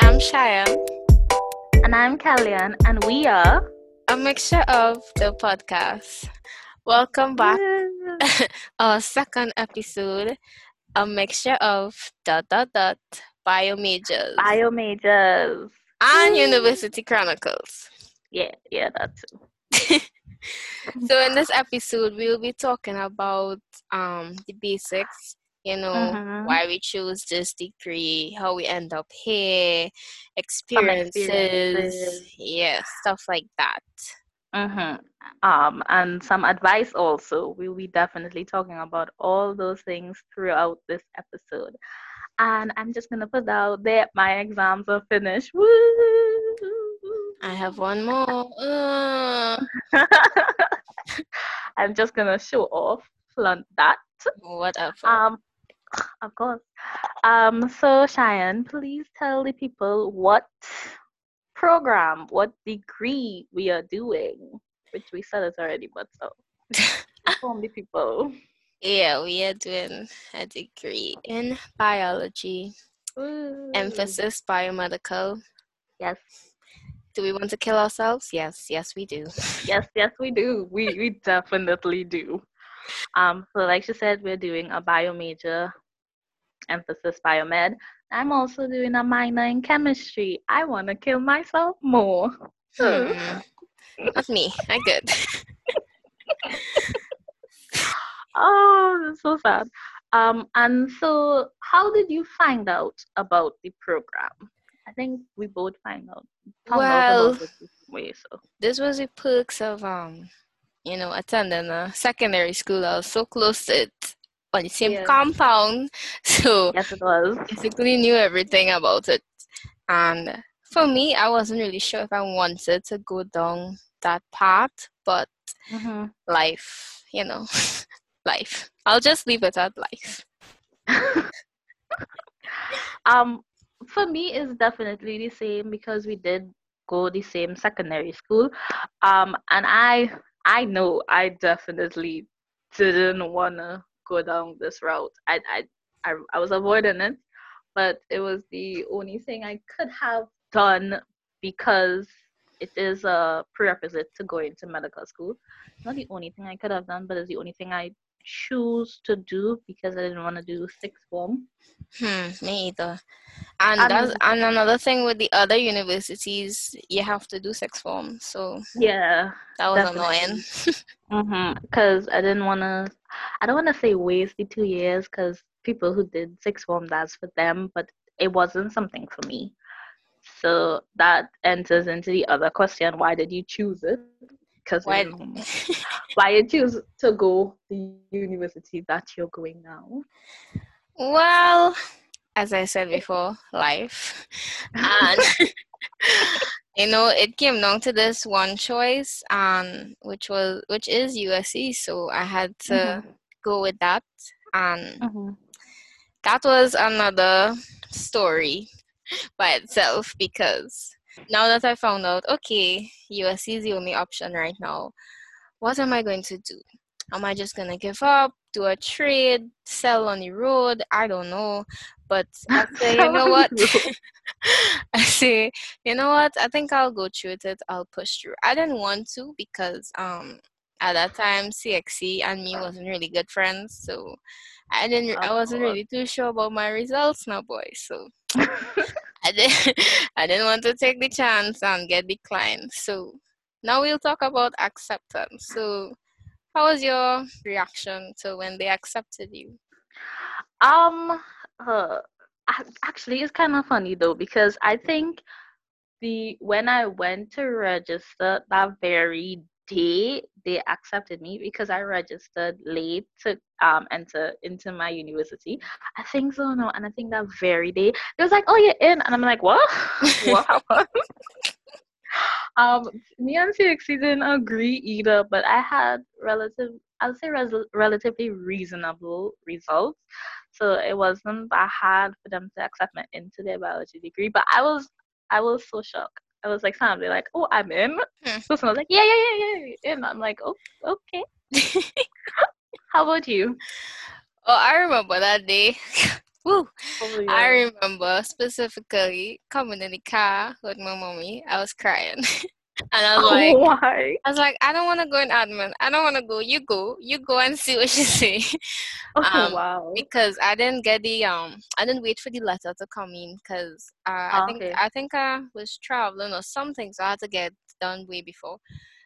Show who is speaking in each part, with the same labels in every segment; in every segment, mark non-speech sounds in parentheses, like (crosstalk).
Speaker 1: I'm Shiann.
Speaker 2: And I'm Kellyanne, and we are
Speaker 1: a mixture of the podcast. Welcome back. (laughs) Our second episode, a mixture of dot dot dot bio majors.
Speaker 2: Bio majors.
Speaker 1: And University Chronicles.
Speaker 2: Yeah, yeah, that too. (laughs)
Speaker 1: so in this episode we'll be talking about um the basics you know mm-hmm. why we choose this degree how we end up here experiences, experiences. yeah stuff like that
Speaker 2: mm-hmm. um and some advice also we'll be definitely talking about all those things throughout this episode and i'm just gonna put out there my exams are finished Woo!
Speaker 1: i have one more uh. (laughs)
Speaker 2: i'm just gonna show off flaunt that
Speaker 1: whatever
Speaker 2: um of course. Um, so Shiann, please tell the people what program, what degree we are doing, which we said it already, but so (laughs) inform the people.
Speaker 1: Yeah, we are doing a degree in biology. Ooh. Emphasis biomedical.
Speaker 2: Yes.
Speaker 1: Do we want to kill ourselves? Yes, yes, we do.
Speaker 2: yes, yes, we do. We we definitely do. Um, so like she said, we're doing a bio major, emphasis biomed. I'm also doing a minor in chemistry. I want to kill myself more.
Speaker 1: Hmm. Not me. I good. (laughs)
Speaker 2: oh, so sad. Um, and so how did you find out about the program? I think we both find out.
Speaker 1: well,
Speaker 2: out this way, so
Speaker 1: this was the perks of um you know, attending a secondary school. I was so close to it on the same yeah. compound. So
Speaker 2: yes, it was.
Speaker 1: Basically knew everything about it. And for me, I wasn't really sure if I wanted to go down that path, but mm-hmm. life, you know, (laughs) life. I'll just leave it at life. (laughs)
Speaker 2: um, for me, it's definitely the same because we did go the same secondary school. Um, and I I know I definitely didn't want to go down this route. I, I, I, I was avoiding it, but it was the only thing I could have done because it is a prerequisite to go into medical school. Not the only thing I could have done, but it's the only thing I choose to do because I didn't want to do sixth form.
Speaker 1: Hmm, me either. And and, that's, and another thing with the other universities, you have to do sixth form. So
Speaker 2: yeah,
Speaker 1: that was definitely. annoying. (laughs)
Speaker 2: Because I didn't want to. I don't want to say waste the two years because people who did sixth form, that's for them, but it wasn't something for me. So that enters into the other question: Why did you choose it? Because why, (laughs) (laughs) why you choose to go the university that you're going now?
Speaker 1: Well, as I said before, life. (laughs) And (laughs) you know, it came down to this one choice, um, which was which is USC. So I had to mm-hmm. go with that. And mm-hmm. that was another story by itself because now that I found out, okay, USC is the only option right now, what am I going to do? Am I just gonna give up, do a trade, sell on the road? I don't know. But I (laughs) say, you know what? (laughs) I say, you know what? I think I'll go through it. I'll push through. I didn't want to because um at that time CXC and me wasn't really good friends, so I didn't. I wasn't really too sure about my results now, boy. So (laughs) I didn't. I didn't want to take the chance and get declined. So now we'll talk about acceptance. So how was your reaction to when they accepted you?
Speaker 2: Um, uh, actually, it's kind of funny though because I think the when I went to register that very day they accepted me because I registered late to um enter into my university. I think so, no, and I think that very day it was like, "Oh, you're in," and I'm like, "What? (laughs) what (laughs) happened?" Um, me and CXC didn't agree either, but I had relative, I'll say res- relatively reasonable results. So it wasn't that hard for them to accept me into their biology degree. But I was, I was so shocked. I was like, "Sam, they're like, oh, I'm in." Hmm. So someone was like, "Yeah, yeah, yeah, yeah," and I'm like, "Oh, okay." (laughs) How about you?
Speaker 1: Oh, I remember that day. (laughs) Woo.
Speaker 2: Oh,
Speaker 1: I remember specifically coming in the car with my mommy. I was crying. (laughs) and I was
Speaker 2: Oh,
Speaker 1: like,
Speaker 2: why?
Speaker 1: I was like, I don't want to go in admin. I don't want to go. You go. You go and see what she say. (laughs)
Speaker 2: Oh,
Speaker 1: um,
Speaker 2: wow.
Speaker 1: because I didn't get the um, I didn't wait for the letter to come in because uh, I
Speaker 2: Ah,
Speaker 1: think
Speaker 2: okay.
Speaker 1: I think I was traveling or something, so I had to get done way before.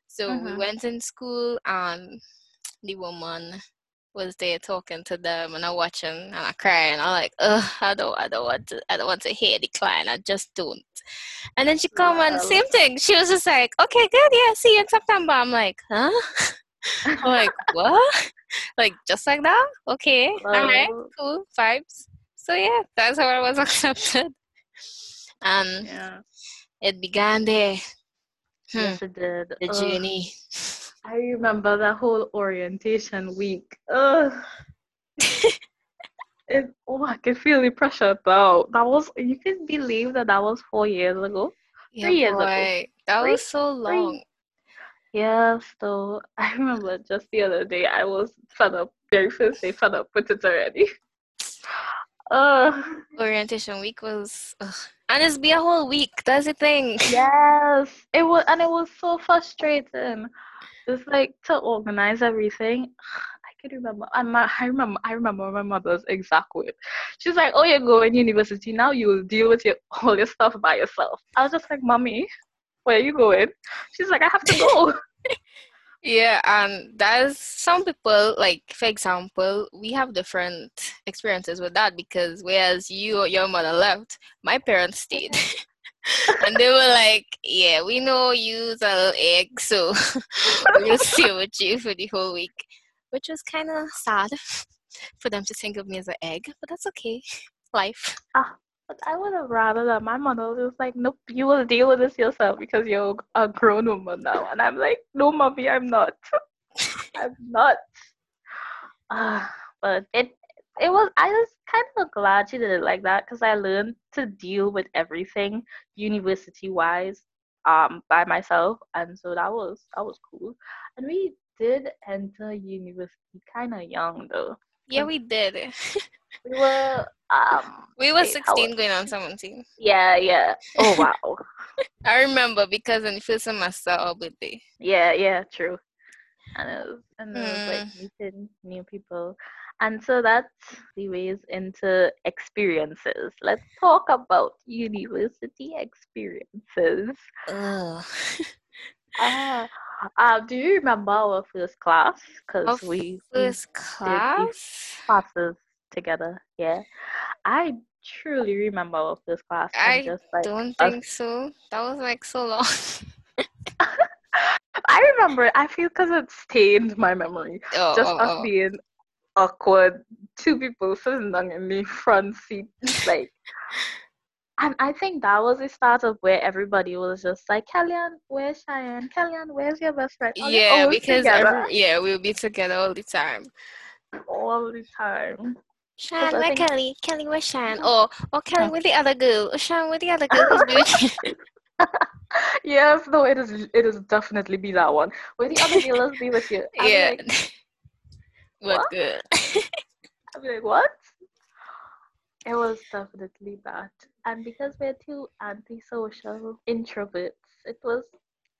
Speaker 1: So we
Speaker 2: Mhm.
Speaker 1: went in school and the woman was there talking to them and I watching and I cry and I'm like, ugh, I don't I don't want to I don't want to hear the client. I just don't. And then she come and
Speaker 2: Well.
Speaker 1: same thing. She was just like, Okay, good, yeah, see you in September. I'm like, huh? (laughs) I'm like, (laughs) what? like just like that? Okay. All right, cool, vibes. So yeah, that's how I was (laughs) accepted. And
Speaker 2: yeah.
Speaker 1: it began there. Hmm,
Speaker 2: Yes, it did.
Speaker 1: the
Speaker 2: Ugh.
Speaker 1: journey.
Speaker 2: I remember that whole orientation week. Ugh. (laughs) It, oh, I can feel the pressure though. That was, you can believe that that was four years ago.
Speaker 1: Yeah,
Speaker 2: Three years ago.
Speaker 1: That
Speaker 2: Three-
Speaker 1: was so long.
Speaker 2: Yes, so (laughs) I remember just the other day I was fed up, very first day fed up with it already. (sighs) Uh,
Speaker 1: orientation week was ugh. and it's be a whole week that's the thing
Speaker 2: yes, it was, and it was so frustrating. It's like to organize everything. (sighs) I could remember, and my, I remember, I remember my mother's exact word. She's like, "Oh, you're going university now. You will deal with your (laughs) all your stuff by yourself." I was just like, "Mommy, where are you going?" She's like, "I have to go." (laughs)
Speaker 1: yeah and that's some people like for example we have different experiences with that because whereas you your mother left my parents stayed mm-hmm. (laughs) and they were like yeah we know you's a little egg so (laughs) we'll stay (laughs) with you for the whole week which was kind of sad for them to think of me as an egg but that's okay life Ah,
Speaker 2: But I would have rather that my mother was like, nope, you will deal with this yourself because you're a grown woman now. And I'm like, no, mommy, I'm not. I'm not. Ah, but it it was I was kind of glad she did it like that because I learned to deal with everything university wise um by myself and so that was that was cool. And we did enter university kind of young though.
Speaker 1: yeah we did (laughs)
Speaker 2: We were um
Speaker 1: we were
Speaker 2: wait, how
Speaker 1: 16 going on 17
Speaker 2: yeah yeah. Oh wow. (laughs)
Speaker 1: I remember because in the first semester our birthday.
Speaker 2: Yeah, yeah, true. And it was, and it was
Speaker 1: Mm.
Speaker 2: like meeting new people. And so that's the ways into experiences. Let's talk about university experiences.
Speaker 1: Ugh. (laughs)
Speaker 2: Ah, uh, do you remember our first class? Because we, we
Speaker 1: first class.
Speaker 2: classes together. Yeah, I truly remember our first class.
Speaker 1: I
Speaker 2: just like
Speaker 1: don't
Speaker 2: us-
Speaker 1: think so. That was like so long. (laughs)
Speaker 2: I remember. I feel because it stained my memory.
Speaker 1: oh,
Speaker 2: just
Speaker 1: oh,
Speaker 2: us
Speaker 1: oh.
Speaker 2: being awkward, two people sitting down in the front seat, like. (laughs) And I think that was the start of where everybody was just like, Kellyanne, where's Shiann? Kellyanne, where's your best friend? Oh, they're
Speaker 1: Yeah, because every, yeah, we'll be together all the time.
Speaker 2: all the time.
Speaker 1: Shan, where
Speaker 2: think-
Speaker 1: Kelly? Kelly, where Shan? (laughs) Or or Kelly,
Speaker 2: Oh.
Speaker 1: with the other girl? Or Shan, with the other girl (laughs)
Speaker 2: yes, no, it is. It is definitely be that one. Where the other dealers be with you? Be
Speaker 1: yeah.
Speaker 2: like, What?
Speaker 1: good. (laughs)
Speaker 2: I'll be like, what? It was definitely that. And because we're two antisocial introverts, it was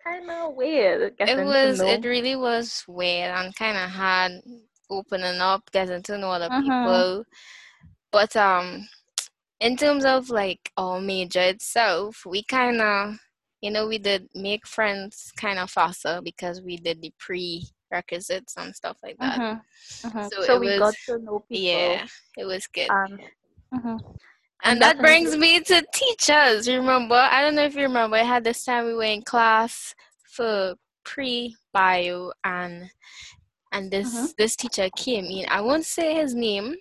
Speaker 2: kind of weird getting
Speaker 1: it was it really was weird and kind of hard opening up getting to know other
Speaker 2: Mhm.
Speaker 1: people but um in terms of like our major itself we kind of you know we did make friends kind of faster because we did the prerequisites and stuff like that
Speaker 2: Mhm, mhm.
Speaker 1: So
Speaker 2: So,
Speaker 1: it
Speaker 2: we
Speaker 1: was-
Speaker 2: got to know people.
Speaker 1: yeah it was good
Speaker 2: And, mhm.
Speaker 1: and
Speaker 2: and
Speaker 1: that brings me to teachers remember i don't know if you remember i had this time we were in class for pre-bio and and this
Speaker 2: Mhm.
Speaker 1: this teacher came in i won't say his name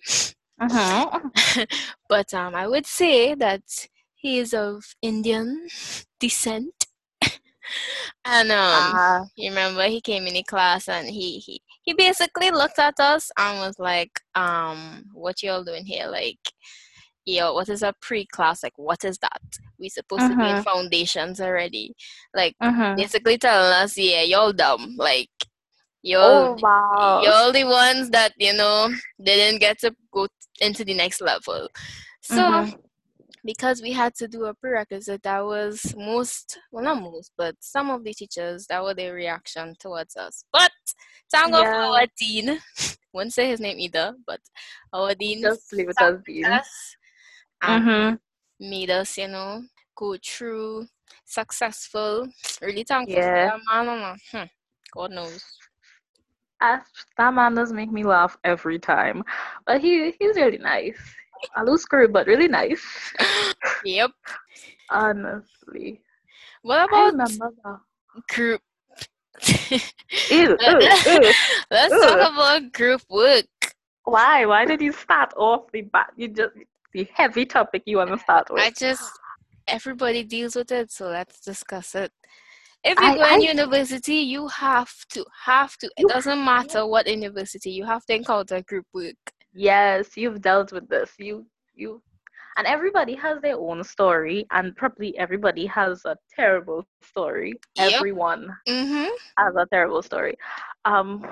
Speaker 2: Mhm. (laughs)
Speaker 1: but um i would say that he is of indian descent (laughs) and um
Speaker 2: Ah,
Speaker 1: you remember he came in the class and he he he basically looked at us and was like um what y'all doing here like yo what is a pre-class like what is that we supposed to be in
Speaker 2: Mhm.
Speaker 1: foundations already like
Speaker 2: mhm.
Speaker 1: basically telling us yeah y'all dumb like You're,
Speaker 2: Oh wow.
Speaker 1: y'all the ones that, you know, didn't get to go into the next level. So,
Speaker 2: Mhm.
Speaker 1: Because we had to do a prerequisite, that was most, well, not most, but some of the teachers, that was their reaction towards us. But thank God for our dean. Won't say his name either, but our dean
Speaker 2: Just leave it as being.
Speaker 1: us
Speaker 2: Mhm.
Speaker 1: made us, you know, go through successful. (sniffs) Really thankful for
Speaker 2: Yeah.
Speaker 1: that man. Hmm. God knows.
Speaker 2: As- That man does make me laugh every time, but he he's really nice. A little screw, but really nice.
Speaker 1: yep. (laughs)
Speaker 2: Honestly,
Speaker 1: What about group?
Speaker 2: Ew, ew, (laughs) ew.
Speaker 1: Let's talk about group work.
Speaker 2: Why? Why did you start off the bat? You just the heavy topic you want to start with.
Speaker 1: I just everybody deals with it, so let's discuss it. If you
Speaker 2: I-
Speaker 1: go in university, you have to have to. It doesn't matter what university you have to encounter group work.
Speaker 2: Yes, you've dealt with this. You you and everybody has their own story and probably everybody has a terrible story.
Speaker 1: Yep.
Speaker 2: Everyone
Speaker 1: Mm-hmm.
Speaker 2: has a terrible story. Um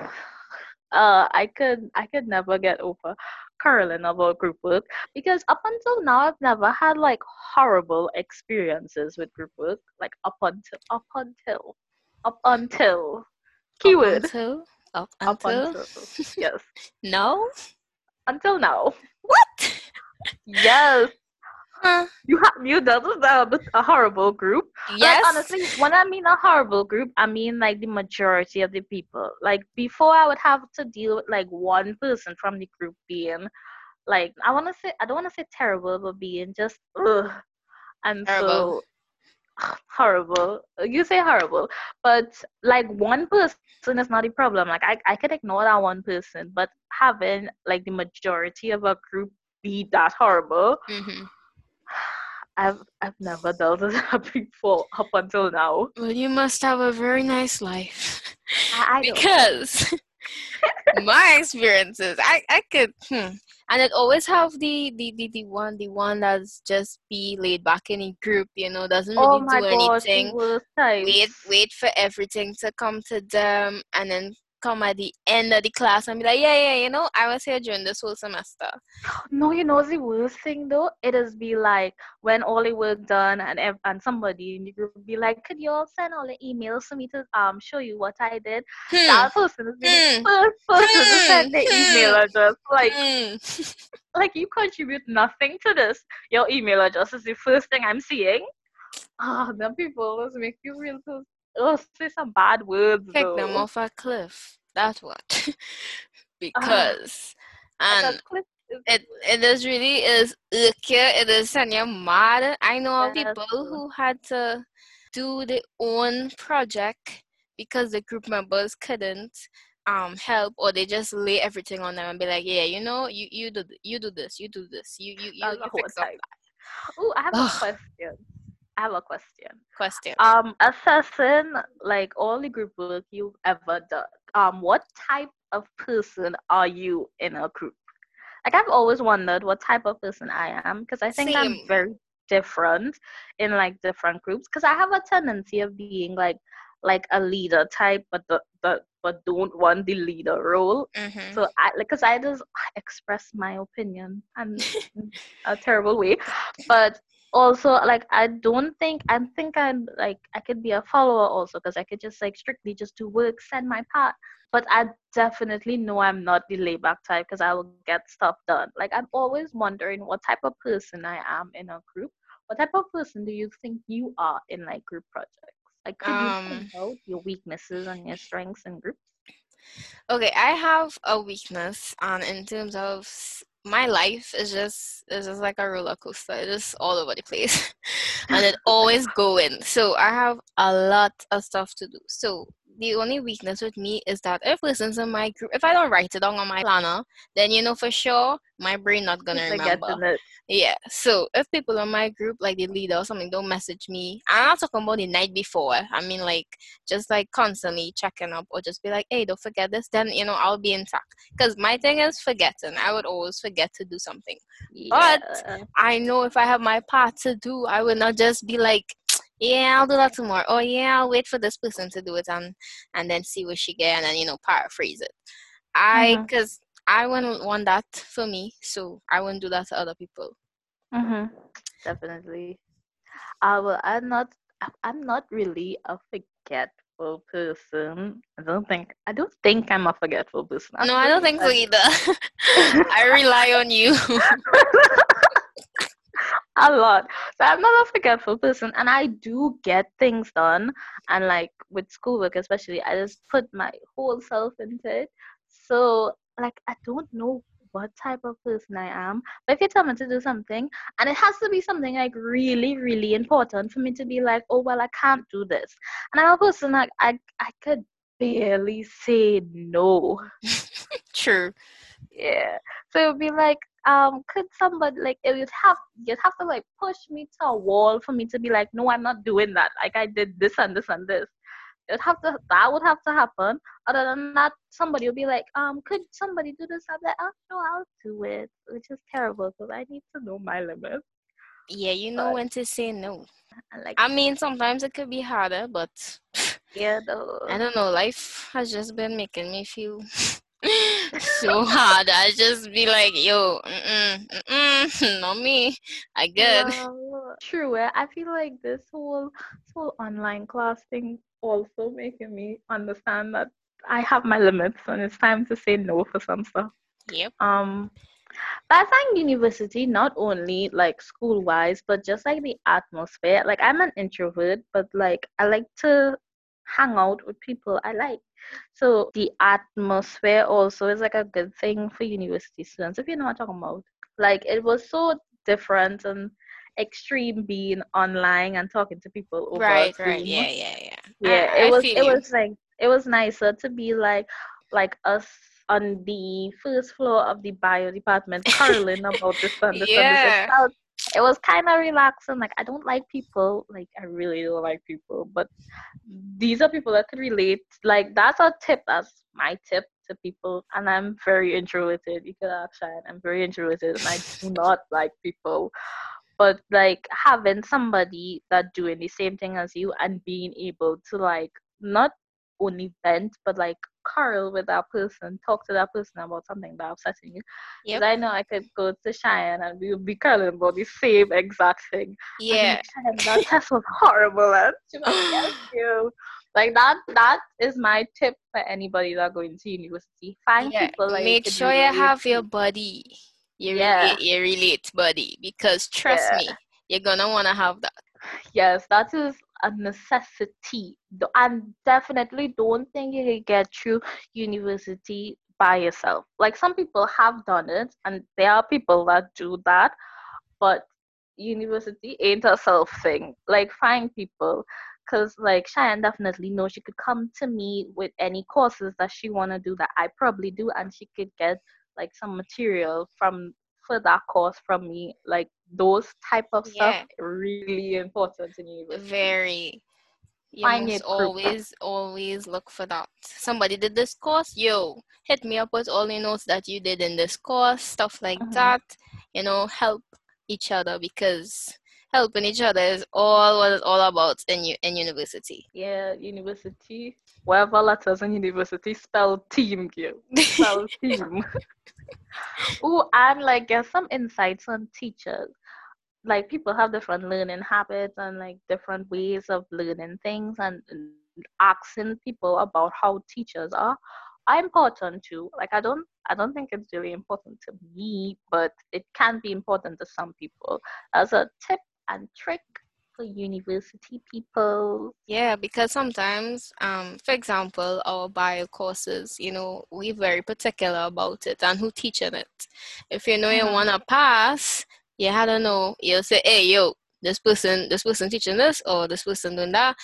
Speaker 2: uh I could I could never get over Carolyn about group work because up until now I've never had like horrible experiences with group work. Like up until up until up until keyword
Speaker 1: Up until up
Speaker 2: up
Speaker 1: until,
Speaker 2: until yes (laughs)
Speaker 1: no.
Speaker 2: Until now
Speaker 1: What?
Speaker 2: yes
Speaker 1: Huh.
Speaker 2: You have you that was a, a horrible group.
Speaker 1: Yes.
Speaker 2: Like, honestly, when I mean a horrible group, I mean like the majority of the people. Like before, I would have to deal with like one person from the group being like I want to say I don't want to say terrible, but being just ugh, and
Speaker 1: Horrible.
Speaker 2: so (laughs) horrible. You say horrible, but like one person is not a problem. Like I I could ignore that one person, but having like the majority of a group be that horrible.
Speaker 1: hmm (sighs)
Speaker 2: I've I've never dealt with (laughs) that before up until now.
Speaker 1: Well, you must have a very nice life.
Speaker 2: I, I (laughs)
Speaker 1: because my experiences I, I could hmm. and it always have the, the the the one the one that's just be laid back in a group you know doesn't really
Speaker 2: Oh
Speaker 1: do anything wait wait for everything to come to them and then come at the end of the class and be like yeah yeah you know I was here during this whole semester (gasps)
Speaker 2: No, you know the worst thing though? It is be like when all the work done and and somebody in the group be like, could you all send all the emails for me to um show you what I did?
Speaker 1: Hmm,
Speaker 2: That person is
Speaker 1: Hmm.
Speaker 2: the first person to send the
Speaker 1: Hmm.
Speaker 2: email address. Like
Speaker 1: hmm. (laughs)
Speaker 2: like you contribute nothing to this. Your email address is the first thing I'm seeing. Ah, them people always make you feel so oh say some bad words
Speaker 1: kick
Speaker 2: though.
Speaker 1: them off a cliff that's what (laughs) because and
Speaker 2: That
Speaker 1: it it is really is okay. It is send you mad. I know
Speaker 2: Yes,
Speaker 1: people who had to do their own project because the group members couldn't um help or they just lay everything on them and be like, yeah, you know, you you do you do this, you do this, you you you, you fix up
Speaker 2: time. Oh, I have a question. I have a question.
Speaker 1: question.
Speaker 2: Um, assessing like all the group work you've ever done. Um, what type of person are you in a group? Like I've always wondered what type of person I am because I think I'm very different in like different groups because I have a tendency of being like like a leader type, but the, the but don't want the leader role.
Speaker 1: hmm
Speaker 2: So I like, cause I just express my opinion and in (laughs) a terrible way, but also like I don't think I think I'm like I could be a follower also, cause I could just like strictly just do work, send my part. But I definitely know I'm not the layback type, cause I will get stuff done. Like I'm always wondering what type of person I am in a group. What type of person do you think you are in like group projects? Like could you
Speaker 1: Um,
Speaker 2: point out your weaknesses and your strengths in groups?
Speaker 1: Okay, I have a weakness, and in terms of my life is just is just like a roller coaster. It's just all over the place, (laughs) and it (laughs) always going. So I have a lot of stuff to do. So the only weakness with me is that if person's in my group, if I don't write it down on my planner, then you know for sure my brain not gonna remember. Yeah. So if people on my group, like the leader or something, don't message me, I'm not talking about the night before. I mean, like just like constantly checking up or just be like, hey, don't forget this. Then you know I'll be intact. Because my thing is forgetting. I would always forget to do something. But I know if I have my part to do, I will not just be like, yeah, I'll do that tomorrow. Oh yeah, I'll wait for this person to do it and and then see what she get and then you know paraphrase it. I because mm-hmm. I wouldn't want that for me, so I wouldn't do that to other people.
Speaker 2: Mm-hmm. Definitely. I will. I'm not. I'm not really a forgetful person. I don't think. I don't think I'm a forgetful person.
Speaker 1: No, I don't think so either. (laughs) I rely on you. (laughs)
Speaker 2: a lot. So I'm not a forgetful person and I do get things done. And like with schoolwork especially, I just put my whole self into it. So like I don't know what type of person I am. But if you tell me to do something and it has to be something like really, really important for me to be like, oh well I can't do this. And I'm a person like I I could barely say no. (laughs)
Speaker 1: True.
Speaker 2: Yeah. So it would be like, um, could somebody like it would have you'd have to like push me to a wall for me to be like, no, I'm not doing that. Like I did this and this and this. It would have to that would have to happen. Other than that, somebody would be like, um, could somebody do this? I'm like, oh no, I'll do it, which is terrible because I need to know my limits.
Speaker 1: Yeah, you know but, when to say no. Like I mean, sometimes it could be harder, but
Speaker 2: yeah, though. (laughs)
Speaker 1: I don't know. Life has just been making me feel (laughs) so hard. I just be like, yo, mm-mm, mm-mm, (laughs) not me. I good.
Speaker 2: True. Eh? I feel like this whole this whole online class thing also making me understand that I have my limits and it's time to say no for some stuff.
Speaker 1: Yep.
Speaker 2: Um but I find university not only like school wise, but just like the atmosphere. Like I'm an introvert, but like I like to hang out with people I like. So the atmosphere also is like a good thing for university students, if you know what I'm talking about. Like it was so different and extreme being online and talking to people over
Speaker 1: right Zoom. right yeah yeah yeah
Speaker 2: yeah I, it I was it you. was like it was nicer to be like like us on the first floor of the bio department (laughs) caroling about this and this yeah. and this. It felt it was kind of relaxing. Like I don't like people. Like I really don't like people. But these are people that could relate. Like that's a tip. That's my tip to people. And I'm very introverted. You could ask Shine. I'm very introverted, and I do (laughs) not like people. But like having somebody that doing the same thing as you and being able to like not only vent but like quarrel with that person, talk to that person about something that upsetting you. Because yep. I know I could go to Shiann and we would be quarreling about the same exact thing.
Speaker 1: Yeah.
Speaker 2: And that (laughs) test was horrible. And she was like, (laughs) you. Like that that is my tip for anybody that going to university. Find yeah. people like
Speaker 1: make sure you have your buddy. You yeah. relate, you relate buddy because trust yeah. me, you're gonna wanna have that.
Speaker 2: Yes, that is a necessity. And definitely don't think you can get through university by yourself. Like some people have done it, and there are people that do that, but university ain't a self thing. Like find people. Cause like Shiann definitely knows she could come to me with any courses that she wanna do that I probably do, and she could get like some material from for that course from me. Like those type of yeah. stuff really important in university.
Speaker 1: Very. You Find must always, always look for that. Somebody did this course, yo, hit me up with all the notes that you did in this course, stuff like mm-hmm. that. You know, help each other because helping each other is all what it's all about in you in university.
Speaker 2: Yeah, university. Whatever letters in university, spell team, you spell (laughs) team. oh, and like get some insights on teachers. Like people have different learning habits and like different ways of learning things and asking people about how teachers are are important too. Like i don't i don't think it's really important to me but it can be important to some people. As a tip and trick for university people
Speaker 1: yeah because sometimes um for example our bio courses you know we're very particular about it and who teaching it if you know mm-hmm. you want to pass yeah, I don't know you'll say hey yo this person this person teaching this or this person doing that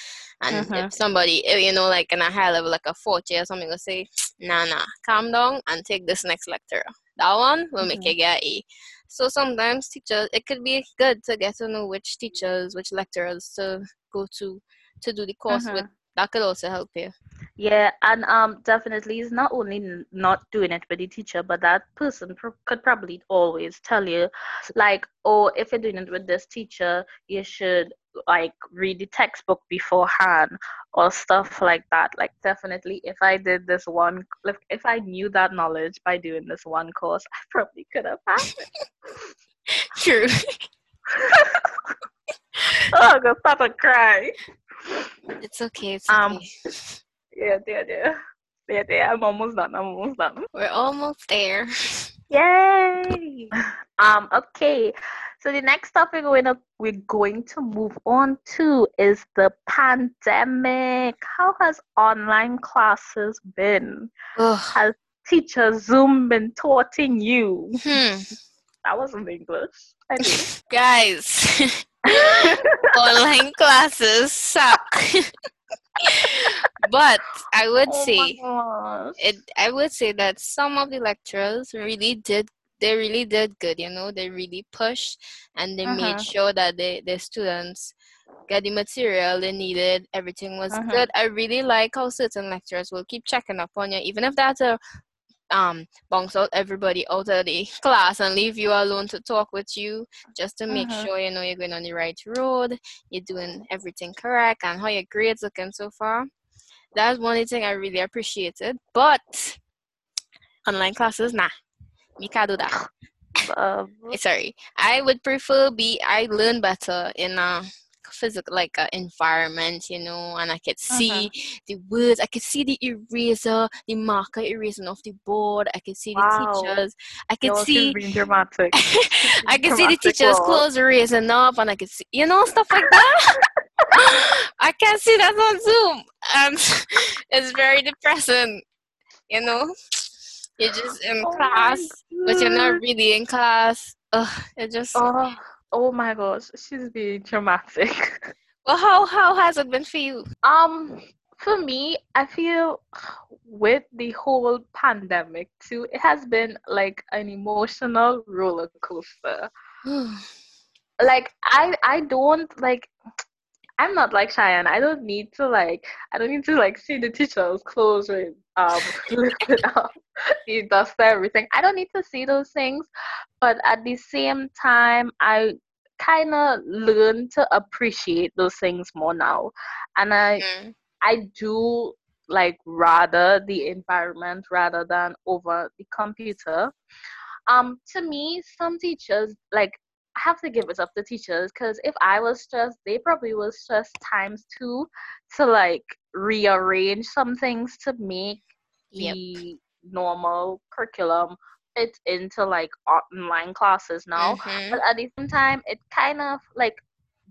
Speaker 1: and mm-hmm. if somebody you know like in a high level like a fourth year or something will say nah nah calm down and take this next lecture that one will mm-hmm. make you get a so sometimes teachers it could be good to get to know which teachers which lecturers to go to to do the course mm-hmm. with that could also help you
Speaker 2: yeah and um definitely it's not only not doing it with the teacher but that person pr- could probably always tell you like oh if you're doing it with this teacher you should like read the textbook beforehand or stuff like that. Like definitely if I did this one if, if I knew that knowledge by doing this one course, (laughs) I probably could have passed it. (laughs)
Speaker 1: True. (laughs)
Speaker 2: oh, I'm gonna start to cry.
Speaker 1: It's okay. It's
Speaker 2: Um,
Speaker 1: okay.
Speaker 2: Yeah, yeah, yeah. Yeah, yeah, I'm almost done. I'm almost done.
Speaker 1: We're almost there.
Speaker 2: Yay! Um, okay. So the next topic we're gonna we're going to move on to is the pandemic. How has online classes been?
Speaker 1: Ugh.
Speaker 2: Has teacher Zoom been taughting you?
Speaker 1: Hmm. (laughs)
Speaker 2: That wasn't English. (laughs)
Speaker 1: Guys, (laughs) online classes suck. but I would
Speaker 2: Oh
Speaker 1: say it I would say that some of the lecturers really did they really did good, you know, they really pushed and they
Speaker 2: Uh-huh.
Speaker 1: made sure that they, the students get the material they needed, everything was
Speaker 2: Uh-huh.
Speaker 1: good. I really like how certain lecturers will keep checking up on you, even if that's a um bounce out everybody out of the (laughs) class and leave you alone to talk with you just to make
Speaker 2: Uh-huh.
Speaker 1: sure you know you're going on the right road, you're doing everything correct and how your grades looking so far. That's one thing I really appreciated. But online classes, nah. You can't do that.
Speaker 2: Um,
Speaker 1: Eh, Sorry. I would prefer be I learn better in a physical like a environment, you know, and I could see the words, I could see the eraser, the marker erasing off the board, I could see
Speaker 2: Wow.
Speaker 1: the teachers, I could see
Speaker 2: dramatic. (laughs)
Speaker 1: I can see the teacher's
Speaker 2: wall.
Speaker 1: clothes raising up, and I can see, you know, stuff like that. (laughs) I can't see that on Zoom, and (laughs) it's very depressing. You know, you're just in
Speaker 2: Oh
Speaker 1: class, but you're not really in class. Ugh, it just.
Speaker 2: Oh, oh my gosh, she's being dramatic. (laughs)
Speaker 1: Well, how how has it been for you?
Speaker 2: Um, for me, I feel with the whole pandemic too, it has been like an emotional roller coaster. (sighs) Like I I don't like I'm not like Shiann. I don't need to like I don't need to like see the teacher's clothes with um up, the dust everything. I don't need to see those things. But at the same time I kind of learn to appreciate those things more now. And I
Speaker 1: Mm,
Speaker 2: I do like rather the environment rather than over the computer. Um, to me, some teachers like I have to give it up to teachers because if I was stressed, they probably was stressed times two to like rearrange some things to make
Speaker 1: Yep.
Speaker 2: the normal curriculum fit into like online classes now.
Speaker 1: Mhm.
Speaker 2: But at the same time, it kind of like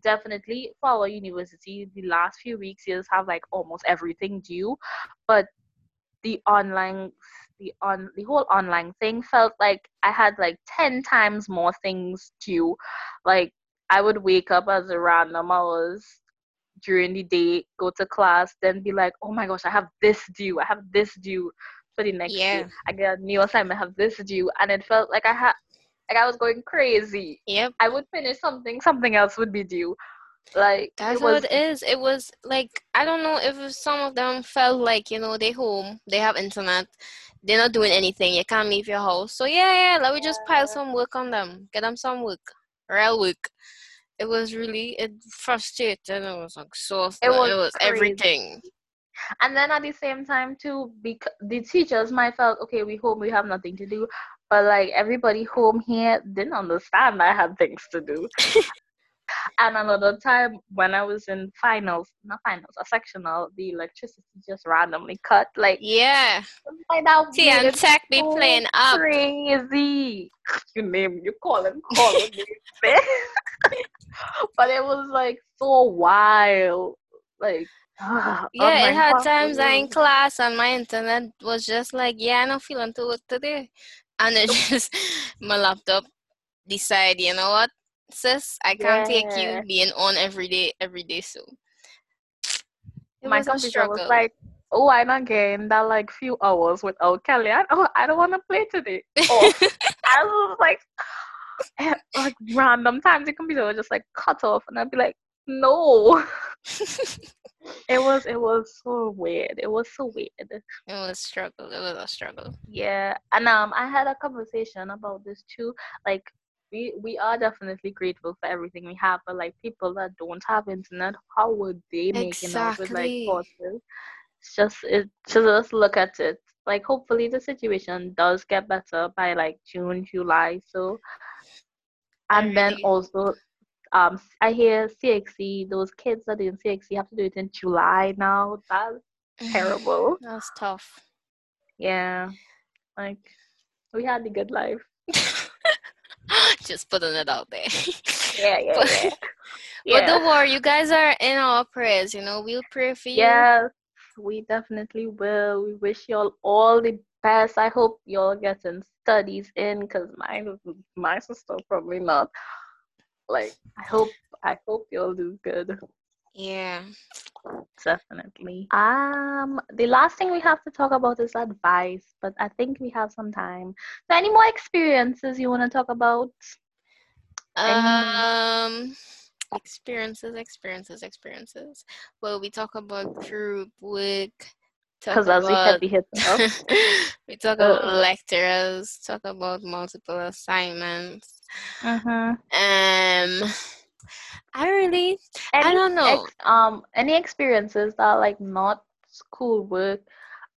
Speaker 2: definitely for our university, the last few weeks years have like almost everything due, but the online the on the whole online thing felt like I had like ten times more things due. Like I would wake up as a random hours during the day, go to class, then be like, oh my gosh, I have this due, I have this due for the next
Speaker 1: Yeah.
Speaker 2: day. I get a new assignment, I have this due, and it felt like I had like I was going crazy.
Speaker 1: Yep.
Speaker 2: I would finish something, something else would be due. Like
Speaker 1: That's
Speaker 2: it
Speaker 1: how
Speaker 2: was
Speaker 1: it is. It was like I don't know if some of them felt like you know they home, they have internet, they're not doing anything. You can't leave your house. So yeah, yeah, let me just pile some work on them, get them some work, real work. It was really it frustrating. It was exhausting. It
Speaker 2: was
Speaker 1: was, everything.
Speaker 2: and then at the same time too because the teachers might felt okay we home we have nothing to do but like everybody home here didn't understand i had things to do and another time when i was in finals not finals a sectional the electricity just randomly cut like
Speaker 1: Yeah,
Speaker 2: like that made
Speaker 1: and Tech be
Speaker 2: so
Speaker 1: playing up.
Speaker 2: crazy. You name you call him call him (laughs) but it was like so wild. Like (sighs) oh
Speaker 1: Yeah, it had times I in class and my internet was just like, yeah, I'm not feeling to work today. And it (laughs) just, my laptop decide, you know what, sis, I can't take you being on every day, every day. So it
Speaker 2: my
Speaker 1: was a struggle.
Speaker 2: was like, oh, I'm not getting that like few hours without Kelly. And, oh, I don't want to play today. Oh, (laughs) I was like, like random times the computer would just like cut off, and I'd be like, no. (laughs) It was it was so weird. It was so weird.
Speaker 1: it was struggle. It was a struggle.
Speaker 2: Yeah, and um, I had a conversation about this too. Like, we we are definitely grateful for everything we have, but like people that don't have internet, how would they make it out with like courses? It's just it just look at it. Like hopefully the situation does get better by like June, July. So and then also um I hear CXC, those kids that are in CXC have to do it in July now. That's terrible.
Speaker 1: That's tough.
Speaker 2: Yeah. Like we had the good life. (laughs)
Speaker 1: Just putting it out there. (laughs)
Speaker 2: Yeah, yeah,
Speaker 1: But,
Speaker 2: yeah. (laughs)
Speaker 1: but don't worry, you guys are in our prayers. You know, we'll pray for you.
Speaker 2: Yes, we definitely will. We wish y'all all the best. I hope y'all getting studies in because mine my sister probably not. Like I hope I hope y'all do good.
Speaker 1: Yeah.
Speaker 2: Definitely. Um, the last thing we have to talk about is advice, but I think we have some time. So any more experiences you want to talk about?
Speaker 1: Um, experiences, experiences, experiences. Well, we talk about group work.
Speaker 2: Because as we said,
Speaker 1: about
Speaker 2: we hit us. (laughs)
Speaker 1: we talk about
Speaker 2: Uh,
Speaker 1: lecturers. Talk about multiple assignments.
Speaker 2: mhm.
Speaker 1: Um, I really, I don't know.
Speaker 2: ex um any experiences that are like not school work?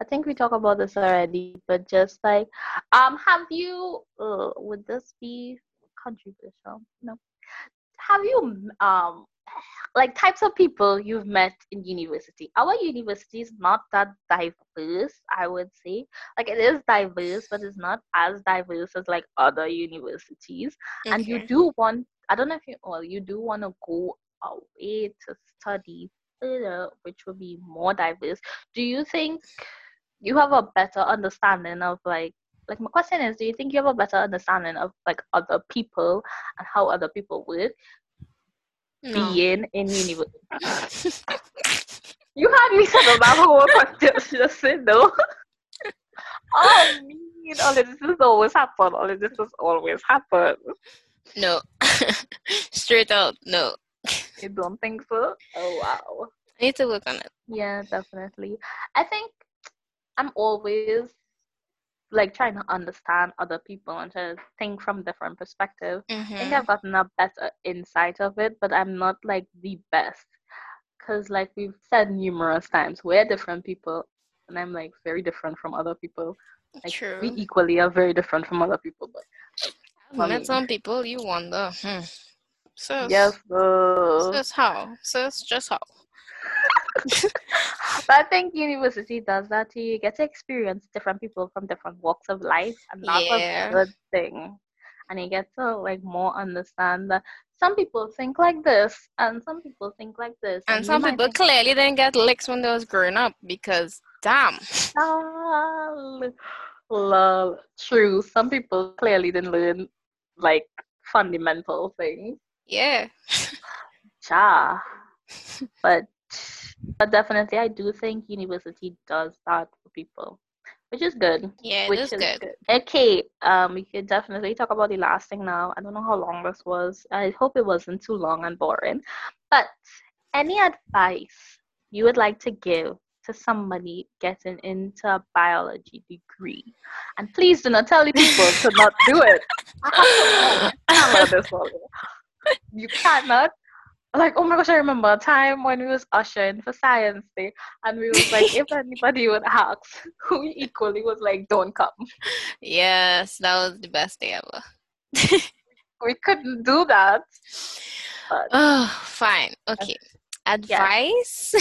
Speaker 2: I think we talked about this already, but just like um have you uh, would this be controversial? No. Have you um like types of people you've met in university? Our university is not that diverse, I would say. Like it is diverse, but it's not as diverse as like other universities and you do want i don't know if you well you do want to go away to study further which would be more diverse. Do you think you have a better understanding of like like my question is do you think you have a better understanding of like other people and how other people work
Speaker 1: No.
Speaker 2: being in university (laughs) you had me set up that whole question just say no. (laughs) Oh mean all of this has always happened all of this has always happened
Speaker 1: No. (laughs) Straight out, no.
Speaker 2: you don't think so oh wow
Speaker 1: I need to work on it.
Speaker 2: Yeah, definitely. I think I'm always like trying to understand other people and to think from different perspective. I think
Speaker 1: Mm-hmm.
Speaker 2: I've gotten a better insight of it, but I'm not like the best. Cause like we've said numerous times, we're different people, and I'm like very different from other people. Like we equally are very different from other people. But
Speaker 1: I've Met some people you wonder, hmm. So
Speaker 2: yes, uh,
Speaker 1: Sis how? Sis just how? (laughs)
Speaker 2: but I think university does that to you. You get to experience different people from different walks of life, and that's
Speaker 1: Yeah.
Speaker 2: a good thing. And you get to like more understand that some people think like this, and some people think like this,
Speaker 1: And
Speaker 2: you
Speaker 1: some people
Speaker 2: think,
Speaker 1: clearly didn't get licks when they was growing up because damn.
Speaker 2: "Ah, lol." True. Some people clearly didn't learn like fundamental things.
Speaker 1: Yeah. (sighs)
Speaker 2: Ja. but but definitely I do think university does that for people. Which is good.
Speaker 1: Yeah,
Speaker 2: which
Speaker 1: is
Speaker 2: is
Speaker 1: good.
Speaker 2: good. Okay, um, we could definitely talk about the last thing now. I don't know how long this was. I hope it wasn't too long and boring. But any advice you would like to give to somebody getting into a biology degree? And please do not tell the people to not do it. I have to know. I can't let this one. You cannot. Like, oh my gosh, I remember a time when we was ushering for science day and we was like, if anybody would ask, we equally was like, don't come.
Speaker 1: yes, that was the best day ever. (laughs)
Speaker 2: We couldn't do that. But
Speaker 1: Oh, fine. Okay. Advice.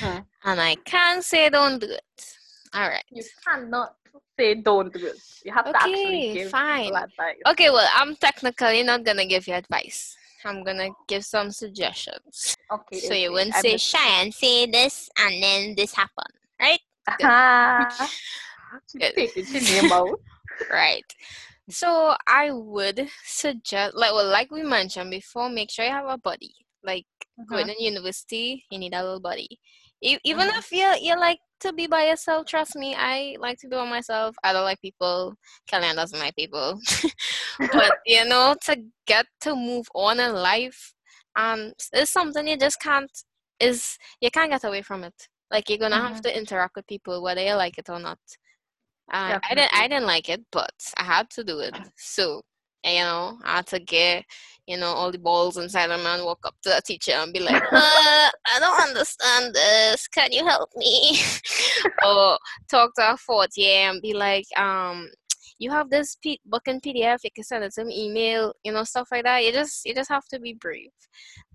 Speaker 2: Hmm.
Speaker 1: And I can't say don't do it. All right.
Speaker 2: you cannot say don't do it. You have to actually
Speaker 1: Okay,
Speaker 2: give
Speaker 1: fine.
Speaker 2: advice.
Speaker 1: Okay, well, I'm technically not gonna give you advice. I'm gonna give some suggestions.
Speaker 2: Okay.
Speaker 1: So you
Speaker 2: okay,
Speaker 1: wouldn't say
Speaker 2: just-
Speaker 1: Shiann, say this, and then this happened, right?
Speaker 2: She's (laughs)
Speaker 1: Good.
Speaker 2: taking your name out.
Speaker 1: Right. So I would suggest, like, well, like we mentioned before, make sure you have a buddy. Like going
Speaker 2: Mhm.
Speaker 1: to university, you need a little buddy. Even
Speaker 2: Mhm.
Speaker 1: if you you like to be by yourself, trust me, I like to be by myself. I don't like people. Kellyanne doesn't like people. (laughs) but (laughs) you know, to get to move on in life, um, it's something you just can't. Is you can't get away from it. Like you're gonna have
Speaker 2: Mhm.
Speaker 1: to interact with people whether you like it or not. Uh, I didn't. I didn't like it, but I had to do it. (laughs) So you know, I had to get, you know, all the balls inside them and walk up to the teacher and be like, (laughs) uh, I don't understand this. Can you help me? (laughs) or talk to a fourth year and be like, um, you have this P- book in PDF, you can send it to me email, you know, stuff like that. You just you just have to be brave.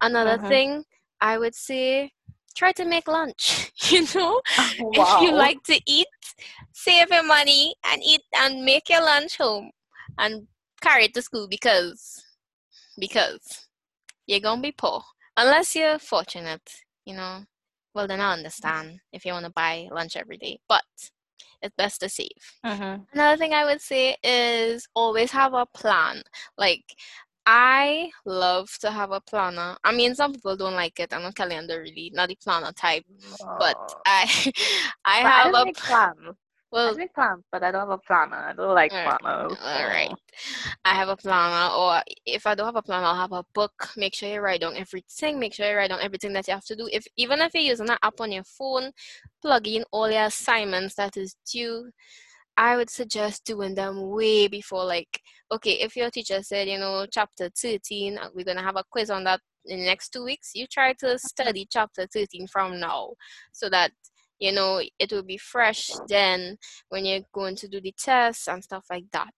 Speaker 1: Another
Speaker 2: Mhm.
Speaker 1: thing I would say try to make lunch. (laughs) You know?
Speaker 2: Oh,
Speaker 1: If you like to eat, save your money and eat and make your lunch home and carry it to school because because you're gonna be poor. Unless you're fortunate, you know. Well then I understand if you wanna buy lunch every day. But it's best to save.
Speaker 2: Mhm.
Speaker 1: Another thing I would say is always have a plan. Like I love to have a planner. I mean, some people don't like it. I'm not calendar really, not the planner type. But. I, (laughs) I
Speaker 2: But
Speaker 1: have
Speaker 2: don't
Speaker 1: a
Speaker 2: make plans. I
Speaker 1: well.
Speaker 2: make plans, but I don't have a planner. I don't like
Speaker 1: Alright,
Speaker 2: planners.
Speaker 1: All right. I have a planner, or if I don't have a planner, I'll have a book. Make sure you write down everything. Make sure you write down everything that you have to do. If even if you're using an app on your phone, plug in all your assignments that is due. I would suggest doing them way before. Like, okay, if your teacher said, you know, chapter thirteen, uh, we're gonna have a quiz on that in the next two weeks. You try to study chapter thirteen from now, so that you know it will be fresh then when you're going to do the tests and stuff like that.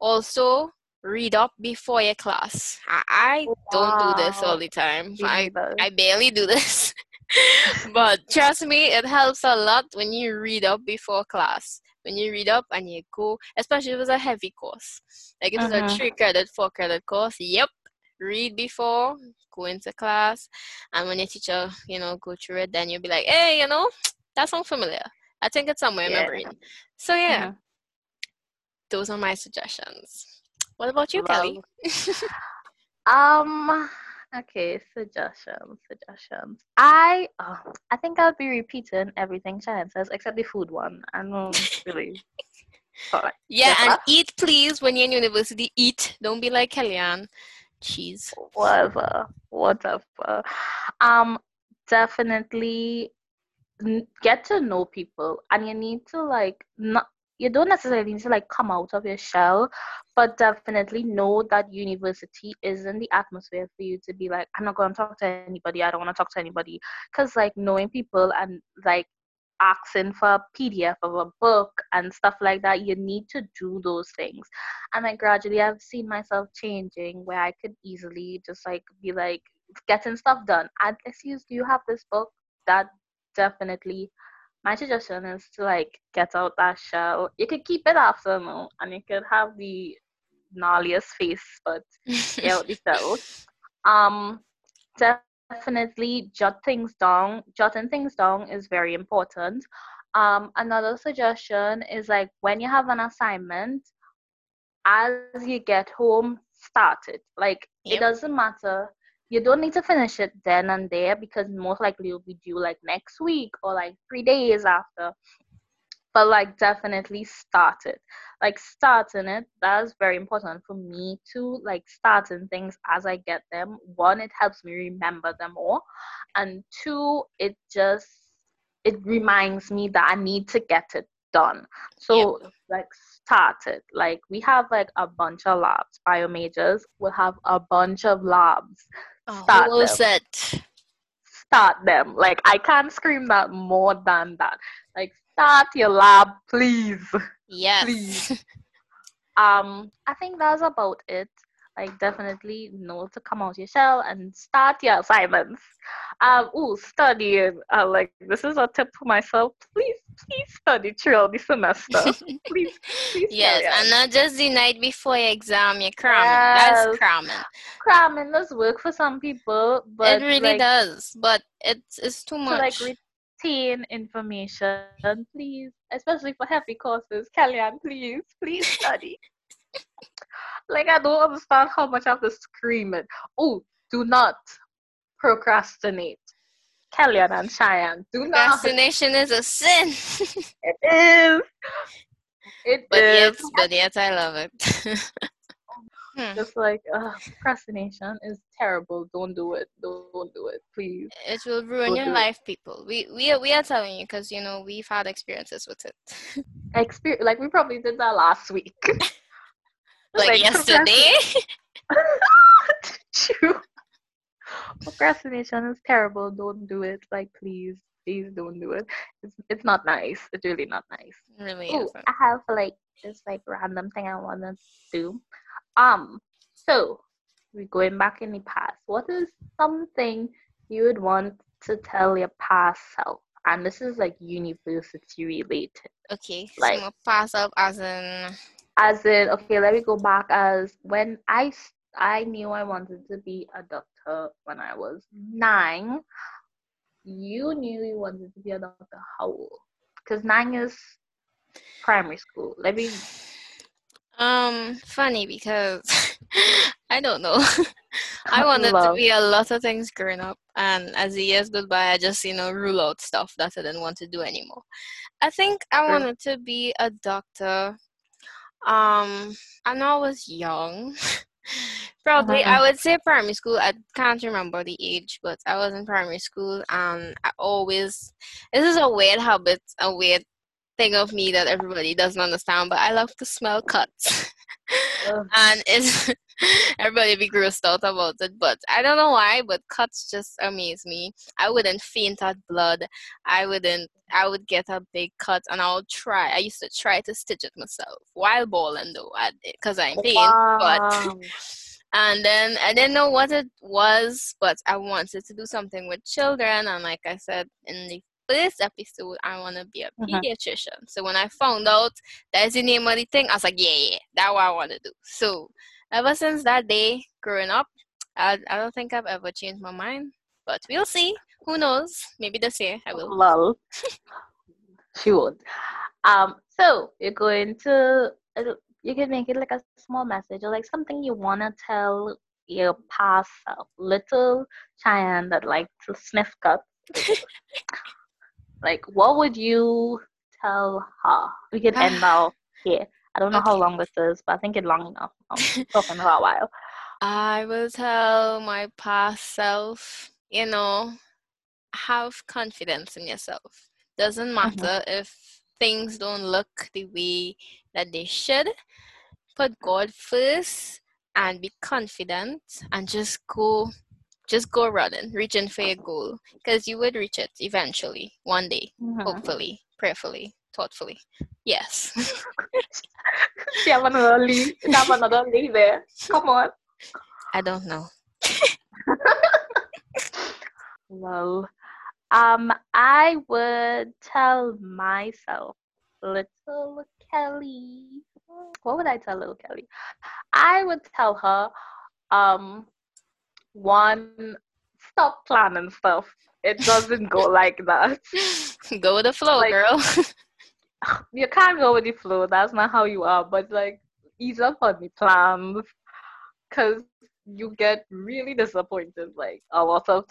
Speaker 1: Also, read up before your class. I, I don't do this all the time.
Speaker 2: Me
Speaker 1: I. I barely do this. (laughs) but trust me, it helps a lot when you read up before class. When you read up and you go, especially if it's a heavy course. Like if it's
Speaker 2: Mhm.
Speaker 1: a three credit, four credit course, yep. Read before, go into class, and when your teacher, you know, go through it, then you'll be like, hey, you know, that sounds familiar. I think it's somewhere in my brain. So yeah,
Speaker 2: Mhm.
Speaker 1: those are my suggestions. What about you, Kelly? (laughs)
Speaker 2: Um. Okay. Suggestions. Suggestions. I. Oh, I think I'll be repeating everything Shiann says except the food one. I don't really. (laughs) Alright.
Speaker 1: Yeah, and eat, please. When you're in university, eat. Don't be like Kellyanne. Cheese.
Speaker 2: Whatever. Whatever. Um. Definitely get to know people, and you need to like not. You don't necessarily need to like come out of your shell, but definitely know that university isn't the atmosphere for you to be like, I'm not going to talk to anybody. I don't want to talk to anybody. Because like knowing people and like asking for a PDF of a book and stuff like that, you need to do those things. And like gradually, I've seen myself changing where I could easily just like be like getting stuff done. And excuse, do you have this book? That definitely my suggestion is to like get out that shell. You could keep it after no, and you could have the gnarliest face, but get out the (laughs) shell. Um, definitely jot things down. Jotting things down is very important. Um, another suggestion is like when you have an assignment, as you get home, start it. Like
Speaker 1: Yep.
Speaker 2: it doesn't matter. You don't need to finish it then and there because most likely you'll be due like next week or like three days after. But like definitely start it. Like starting it, that's very important for me to Like starting things as I get them. One, it helps me remember them more. And two, it just it reminds me that I need to get it done. So like start it. Like we have like a bunch of labs. Bio majors will have a bunch of labs. Start
Speaker 1: whole
Speaker 2: them.
Speaker 1: set.
Speaker 2: Start them. Like I can't scream that more than that. Like start your lab, please.
Speaker 1: Yes.
Speaker 2: Please. (laughs) Um, I think that's about it. Like definitely know to come out your shell and start your assignments. Um, ooh, studying. Uh, like this is a tip for myself. Please, please study throughout the semester. (laughs) please, please.
Speaker 1: yes, and not just the night before your exam, you're cramming. That's cramming.
Speaker 2: cramming does work for some people, but
Speaker 1: it really
Speaker 2: like,
Speaker 1: does, but it's it's too much.
Speaker 2: to like retain information, please, especially for heavy courses. Kellyanne, please, please study. Like I don't understand how much I have to scream it. Oh, do not procrastinate. Kellyanne and Shiann, do not.
Speaker 1: Procrastination is a sin. (laughs)
Speaker 2: It is. It
Speaker 1: but
Speaker 2: is.
Speaker 1: yet, but yet, I love it. (laughs) Hmm.
Speaker 2: Just like uh, procrastination is terrible. Don't do it. Don't do it, please.
Speaker 1: It will ruin
Speaker 2: Don't
Speaker 1: your
Speaker 2: do it.
Speaker 1: life, people. We we are, we are telling you because you know we've had experiences with it. (laughs)
Speaker 2: Experience like we probably did that last week.
Speaker 1: Like, like yesterday. (laughs)
Speaker 2: True. Procrastination is terrible. Don't do it. Like, please, please don't do it. It's it's not nice. It's really not nice.
Speaker 1: Really
Speaker 2: Ooh, I have like this like random thing I want to do. Um, so we're going back in the past. What is something you would want to tell your past self? And this is like university related.
Speaker 1: Okay. Like so past self as in
Speaker 2: as in okay, let me go back as when I I knew I wanted to be a doctor when I was nine. You knew you wanted to be a doctor how old? Because nine is primary school. Let me.
Speaker 1: Um, funny because (laughs) I don't know. (laughs) I wanted Love. to be a lot of things growing up, and as the years go by, I just you know rule out stuff that I didn't want to do anymore. I think I wanted to be a doctor. Um, I know I was young. (laughs) Probably, uh-huh. I would say primary school. I can't remember the age, but I was in primary school, and I always. This is a weird habit, a weird thing of me that everybody doesn't understand, but I love to smell cuts. (laughs) (laughs) and it's (laughs) everybody be grossed out about it, but I don't know why, but cuts just amaze me. I wouldn't faint at blood. I wouldn't. I would get a big cut, and I'll try. I used to try to stitch it myself while balling though, because I'm pain. Wow. But (laughs) and then I didn't know what it was, but I wanted to do something with children, and like I said in the this episode, I want to be a uh-huh. pediatrician. So when I found out that's the name of the thing, I was like, yeah, yeah, that's what I want to do. So ever since that day, growing up, I, I don't think I've ever changed my mind. But we'll see. Who knows? Maybe this year I will.
Speaker 2: Lol. she would. Um, so you're going to you can make it like a small message or like something you wanna tell your past self, little Shiann that like to sniff cups. (laughs) Like, what would you tell her? We can end (sighs) now here. I don't know okay. how long this is, but I think it's long enough. I'm (laughs) talking for a while.
Speaker 1: I will tell my past self, you know, have confidence in yourself. Doesn't mm-hmm. matter mm-hmm. if things don't look the way that they should. Put God first and be confident and just go just go running, reaching for your goal because you would reach it eventually, one day, mm-hmm. hopefully, prayerfully, thoughtfully. Yes. (laughs)
Speaker 2: you have another lead. You have another lead there. Come on.
Speaker 1: I don't know. (laughs)
Speaker 2: well, um, I would tell myself, little Kelly. What would I tell little Kelly? I would tell her, um, one stop planning stuff. It doesn't go (laughs) like that.
Speaker 1: Go with the flow, like, girl. (laughs)
Speaker 2: you can't go with the flow. That's not how you are. But like, ease up on the plans, cause you get really disappointed like a lot of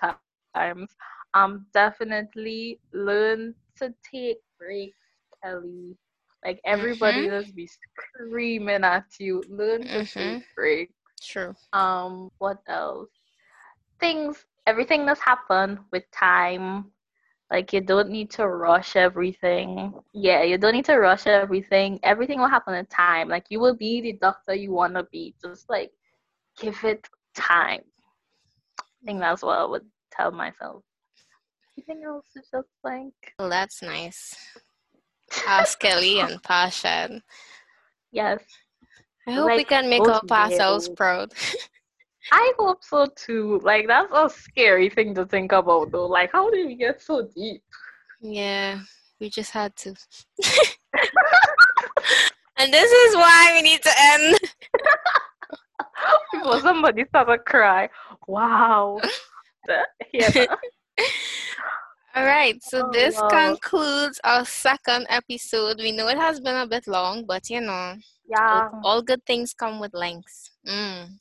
Speaker 2: times. Um, definitely learn to take breaks, Kelly. Like everybody mm-hmm. just be screaming at you. Learn to mm-hmm. take breaks.
Speaker 1: True.
Speaker 2: Um, what else? Things everything that's happened with time like you don't need to rush everything. Yeah you don't need to rush everything. Everything will happen in time. Like you will be the doctor you want to be. Just like give it time. I think that's what i would tell myself. Anything else is just like
Speaker 1: well that's nice. Ask kelly and (laughs) passion
Speaker 2: yes.
Speaker 1: I hope like, we can make our past selves proud (laughs)
Speaker 2: I hope so too. Like that's a scary thing to think about though. Like how did we get so deep?
Speaker 1: Yeah, we just had to. (laughs) and this is why we need to end. (laughs)
Speaker 2: Before somebody start to cry. Wow. (laughs)
Speaker 1: yeah. All right, so oh, this wow. concludes our second episode. We know it has been a bit long, but you know,
Speaker 2: yeah,
Speaker 1: all, all good things come with lengths. Mm.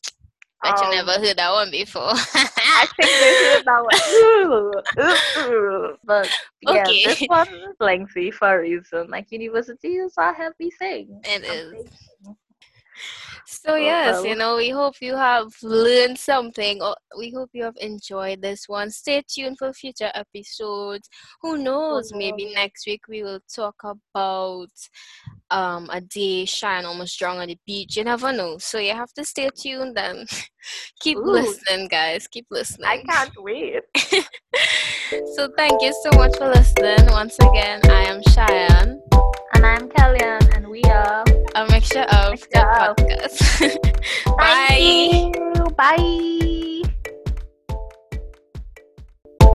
Speaker 1: Bet um, you never heard that one before. I
Speaker 2: think they heard that one. (laughs) but yeah, okay. this one is lengthy for a reason. Like university is a heavy thing.
Speaker 1: It is. So yes, you know, we hope you have learned something or we hope you have enjoyed this one. Stay tuned for future episodes. Who knows, maybe next week we will talk about um a day shine almost strong on the beach. You never know. So you have to stay tuned and (laughs) keep Ooh. listening, guys. Keep listening. I
Speaker 2: can't wait. (laughs)
Speaker 1: so thank you so much for listening. Once again, I am Shiann.
Speaker 2: And I'm Kellyanne, and we are
Speaker 1: a mixture of the podcast. (laughs)
Speaker 2: Bye. Bye.